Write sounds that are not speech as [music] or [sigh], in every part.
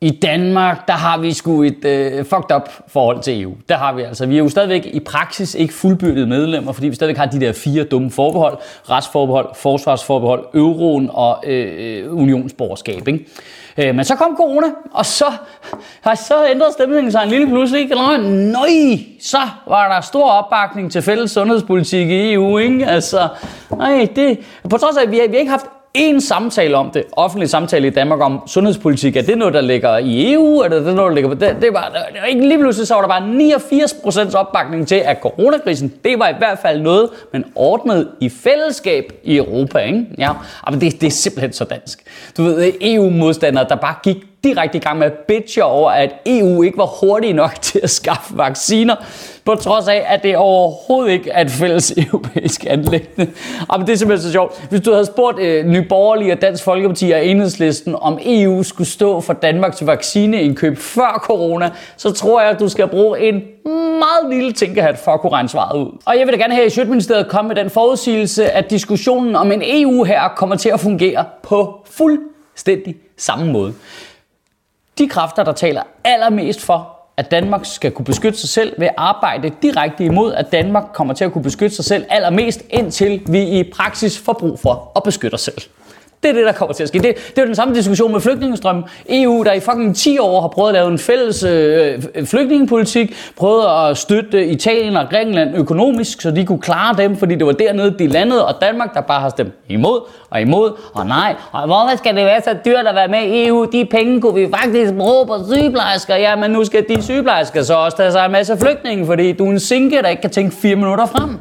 I Danmark, der har vi sgu et øh, fucked up forhold til EU. Der har vi altså. Vi er jo stadigvæk i praksis ikke fuldbyrdet medlemmer, fordi vi stadigvæk har de der fire dumme forbehold. Retsforbehold, forsvarsforbehold, euroen og øh, unionsborgerskab. Ikke? Øh, men så kom corona, og så har så ændret stemningen sig en lille pludselig. Nøj, så var der stor opbakning til fælles sundhedspolitik i EU. Ikke? Altså, nej, det, på trods af, at vi har, vi har ikke haft en samtale om det, offentlig samtale i Danmark om sundhedspolitik, er det noget, der ligger i EU, eller er det noget, der ligger på det? Det var, det var ikke lige pludselig, så var der bare 89 procents opbakning til, at coronakrisen, det var i hvert fald noget, man ordnede i fællesskab i Europa, ikke? Ja, men det, det er simpelthen så dansk. Du ved, EU-modstandere, e der bare gik direkte i gang med at bitche over, at EU ikke var hurtig nok [laughs] til at skaffe vacciner, på trods af, at det overhovedet ikke er et fælles [laughs] europæisk anlæggende. Jamen, det er simpelthen så sjovt. Hvis du havde spurgt øh, Nye Borgerlige og Dansk Folkeparti og Enhedslisten, om EU skulle stå for Danmarks vaccineindkøb før corona, så tror jeg, at du skal bruge en meget lille tænkehat for at kunne regne svaret ud. Og jeg vil da gerne have i Sjøtministeriet komme med den forudsigelse, at diskussionen om en EU her kommer til at fungere på fuldstændig samme måde. De kræfter, der taler allermest for, at Danmark skal kunne beskytte sig selv, ved at arbejde direkte imod, at Danmark kommer til at kunne beskytte sig selv allermest, indtil vi i praksis får brug for at beskytte os selv. Det er det, der kommer til at ske. Det, det er jo den samme diskussion med flygtningestrømmen. EU, der i fucking 10 år har prøvet at lave en fælles øh, øh, flygtningepolitik, prøvet at støtte Italien og Grækenland økonomisk, så de kunne klare dem, fordi det var dernede, de landede, og Danmark, der bare har stemt imod og imod, og nej, og hvorfor skal det være så dyrt at være med i EU? De penge kunne vi faktisk bruge på sygeplejersker. Ja, men nu skal de sygeplejersker så også tage sig en masse flygtninge, fordi du er en sinke, der ikke kan tænke fire minutter frem.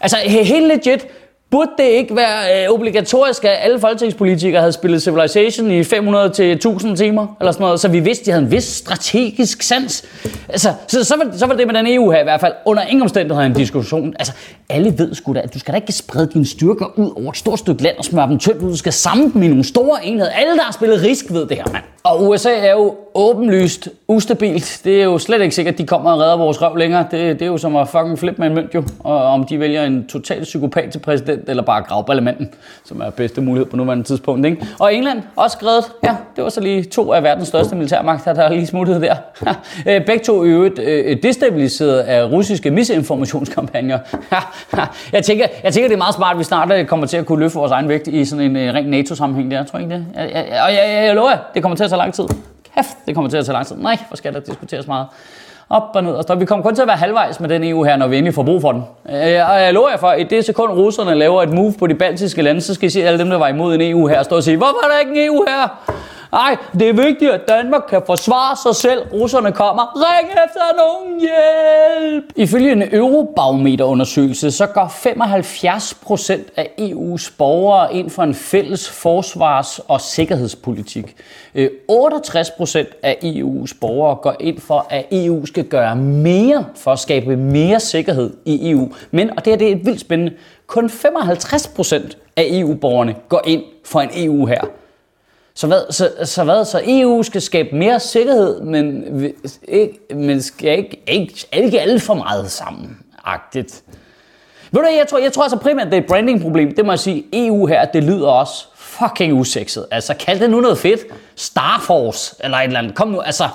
Altså, helt legit, burde det ikke være øh, obligatorisk, at alle folketingspolitikere havde spillet Civilization i 500 til 1000 timer, eller sådan noget, så vi vidste, de havde en vis strategisk sans. Altså, så, så, var, så var det med den EU her i hvert fald under ingen omstændighed en diskussion. Altså, alle ved sgu da, at du skal da ikke sprede dine styrker ud over et stort stykke land og smøre dem tyndt ud. Du skal samle dem i nogle store enheder. Alle, der har spillet risk, ved det her, mand. Og USA er jo åbenlyst ustabilt. Det er jo slet ikke sikkert, at de kommer og redder vores røv længere. Det, det er jo som at fucking flippe med en mønt jo. Og om de vælger en total psykopat til præsident, eller bare gravballemanden, som er bedste mulighed på nuværende tidspunkt. Ikke? Og England, også skrevet. Ja, det var så lige to af verdens største militærmagter, der lige smuttede der. [laughs] Øh, begge to i øvrigt øh, destabiliseret af russiske misinformationskampagner. [laughs] jeg, tænker, jeg tænker, det er meget smart, at vi snart øh, kommer til at kunne løfte vores egen vægt i sådan en ren NATO-sammenhæng der. Tror jeg ikke det? Og jeg, jeg, jeg, jeg lover det kommer til at tage lang tid. Kæft, det kommer til at tage lang tid. Nej, hvor skal der diskuteres meget. Op og ned og stop. Vi kommer kun til at være halvvejs med den EU her, når vi endelig får brug for den. Øh, og jeg lover jer for, at i det sekund russerne laver et move på de baltiske lande, så skal I se alle dem, der var imod en EU her, stå og sige, hvorfor er der ikke en EU her? Nej, det er vigtigt, at Danmark kan forsvare sig selv. Russerne kommer. Ring efter nogen hjælp! Ifølge en Eurobarometer-undersøgelse, så går 75 procent af EU's borgere ind for en fælles forsvars- og sikkerhedspolitik. Øh, 68 procent af EU's borgere går ind for, at EU skal gøre mere for at skabe mere sikkerhed i EU. Men, og det her det er vildt spændende, kun 55 procent af EU-borgerne går ind for en EU her. Så hvad, så, så hvad? Så EU skal skabe mere sikkerhed, men, ikke, men skal ikke, ikke, ikke alt for meget sammen. Agtigt. Ved du, jeg tror, jeg tror altså primært, det er et branding-problem. Det må jeg sige. EU her, det lyder også fucking usekset. Altså, kald det nu noget fedt. Star Force, eller et eller andet. Kom nu, altså.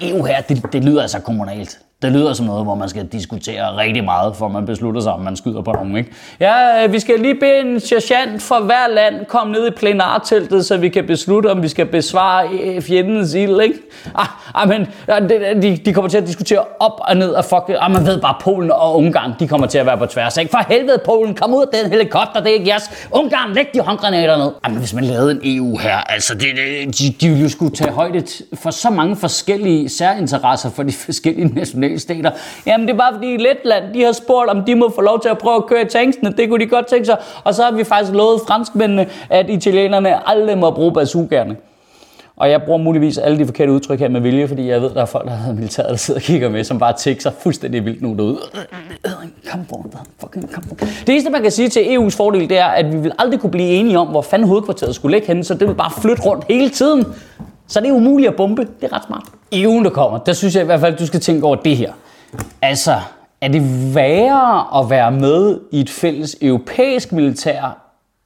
EU her, det, det lyder altså kommunalt. Det lyder som noget, hvor man skal diskutere rigtig meget, for man beslutter sig, om man skyder på nogen. Ikke? Ja, øh, vi skal lige bede en sergeant fra hver land komme ned i plenarteltet, så vi kan beslutte, om vi skal besvare øh, fjendens ild. Ikke? Ah, ah, men, de, de kommer til at diskutere op og ned, og fuck, ah, man ved bare, Polen og Ungarn, de kommer til at være på tværs. Ikke? For helvede, Polen, kom ud af den helikopter, det er ikke jeres. Ungarn, læg de håndgranater ned. Ah, men hvis man lavede en EU her, altså, det, det, de, de ville jo skulle tage højde for så mange forskellige særinteresser for de forskellige [laughs] nationale nationalstater. Jamen det er bare fordi Letland, de har spurgt, om de må få lov til at prøve at køre i tanksene. Det kunne de godt tænke sig. Og så har vi faktisk lovet franskmændene, at italienerne aldrig må bruge bazookaerne. Og jeg bruger muligvis alle de forkerte udtryk her med vilje, fordi jeg ved, der er folk, der har militæret, der sidder og kigger med, som bare tikser fuldstændig vildt nu derude. Det eneste, man kan sige til EU's fordel, det er, at vi vil aldrig kunne blive enige om, hvor fanden hovedkvarteret skulle ligge henne, så det vil bare flytte rundt hele tiden. Så det er umuligt at bombe. Det er ret smart. I ugen, der kommer, der synes jeg i hvert fald, at du skal tænke over det her. Altså, er det værre at være med i et fælles europæisk militær,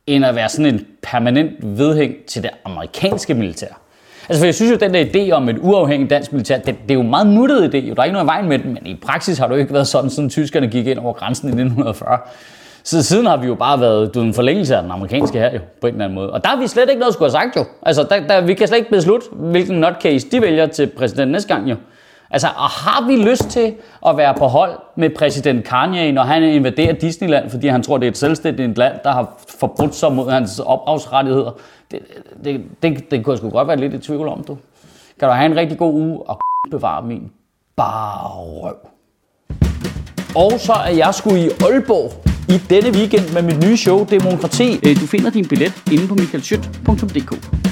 end at være sådan en permanent vedhæng til det amerikanske militær? Altså, for jeg synes jo, at den der idé om et uafhængigt dansk militær, det, det er jo en meget nuttet idé. Der er ikke noget vejen med den, men i praksis har det jo ikke været sådan, siden tyskerne gik ind over grænsen i 1940. Så siden har vi jo bare været du, en forlængelse af den amerikanske her, jo, på en eller anden måde. Og der har vi slet ikke noget at skulle have sagt, jo. Altså, der, der, vi kan slet ikke beslutte, hvilken nutcase de vælger til præsident næste gang, jo. Altså, og har vi lyst til at være på hold med præsident Kanye, når han invaderer Disneyland, fordi han tror, det er et selvstændigt land, der har forbrudt sig mod hans ophavsrettigheder? Det, det, det, det kunne jeg sgu godt være lidt i tvivl om, du. Kan du have en rigtig god uge og [laughs] bevare min bare røv. Og så er jeg skulle i Aalborg i denne weekend med mit nye show Demokrati. Øh, du finder din billet inde på michaelschødt.dk.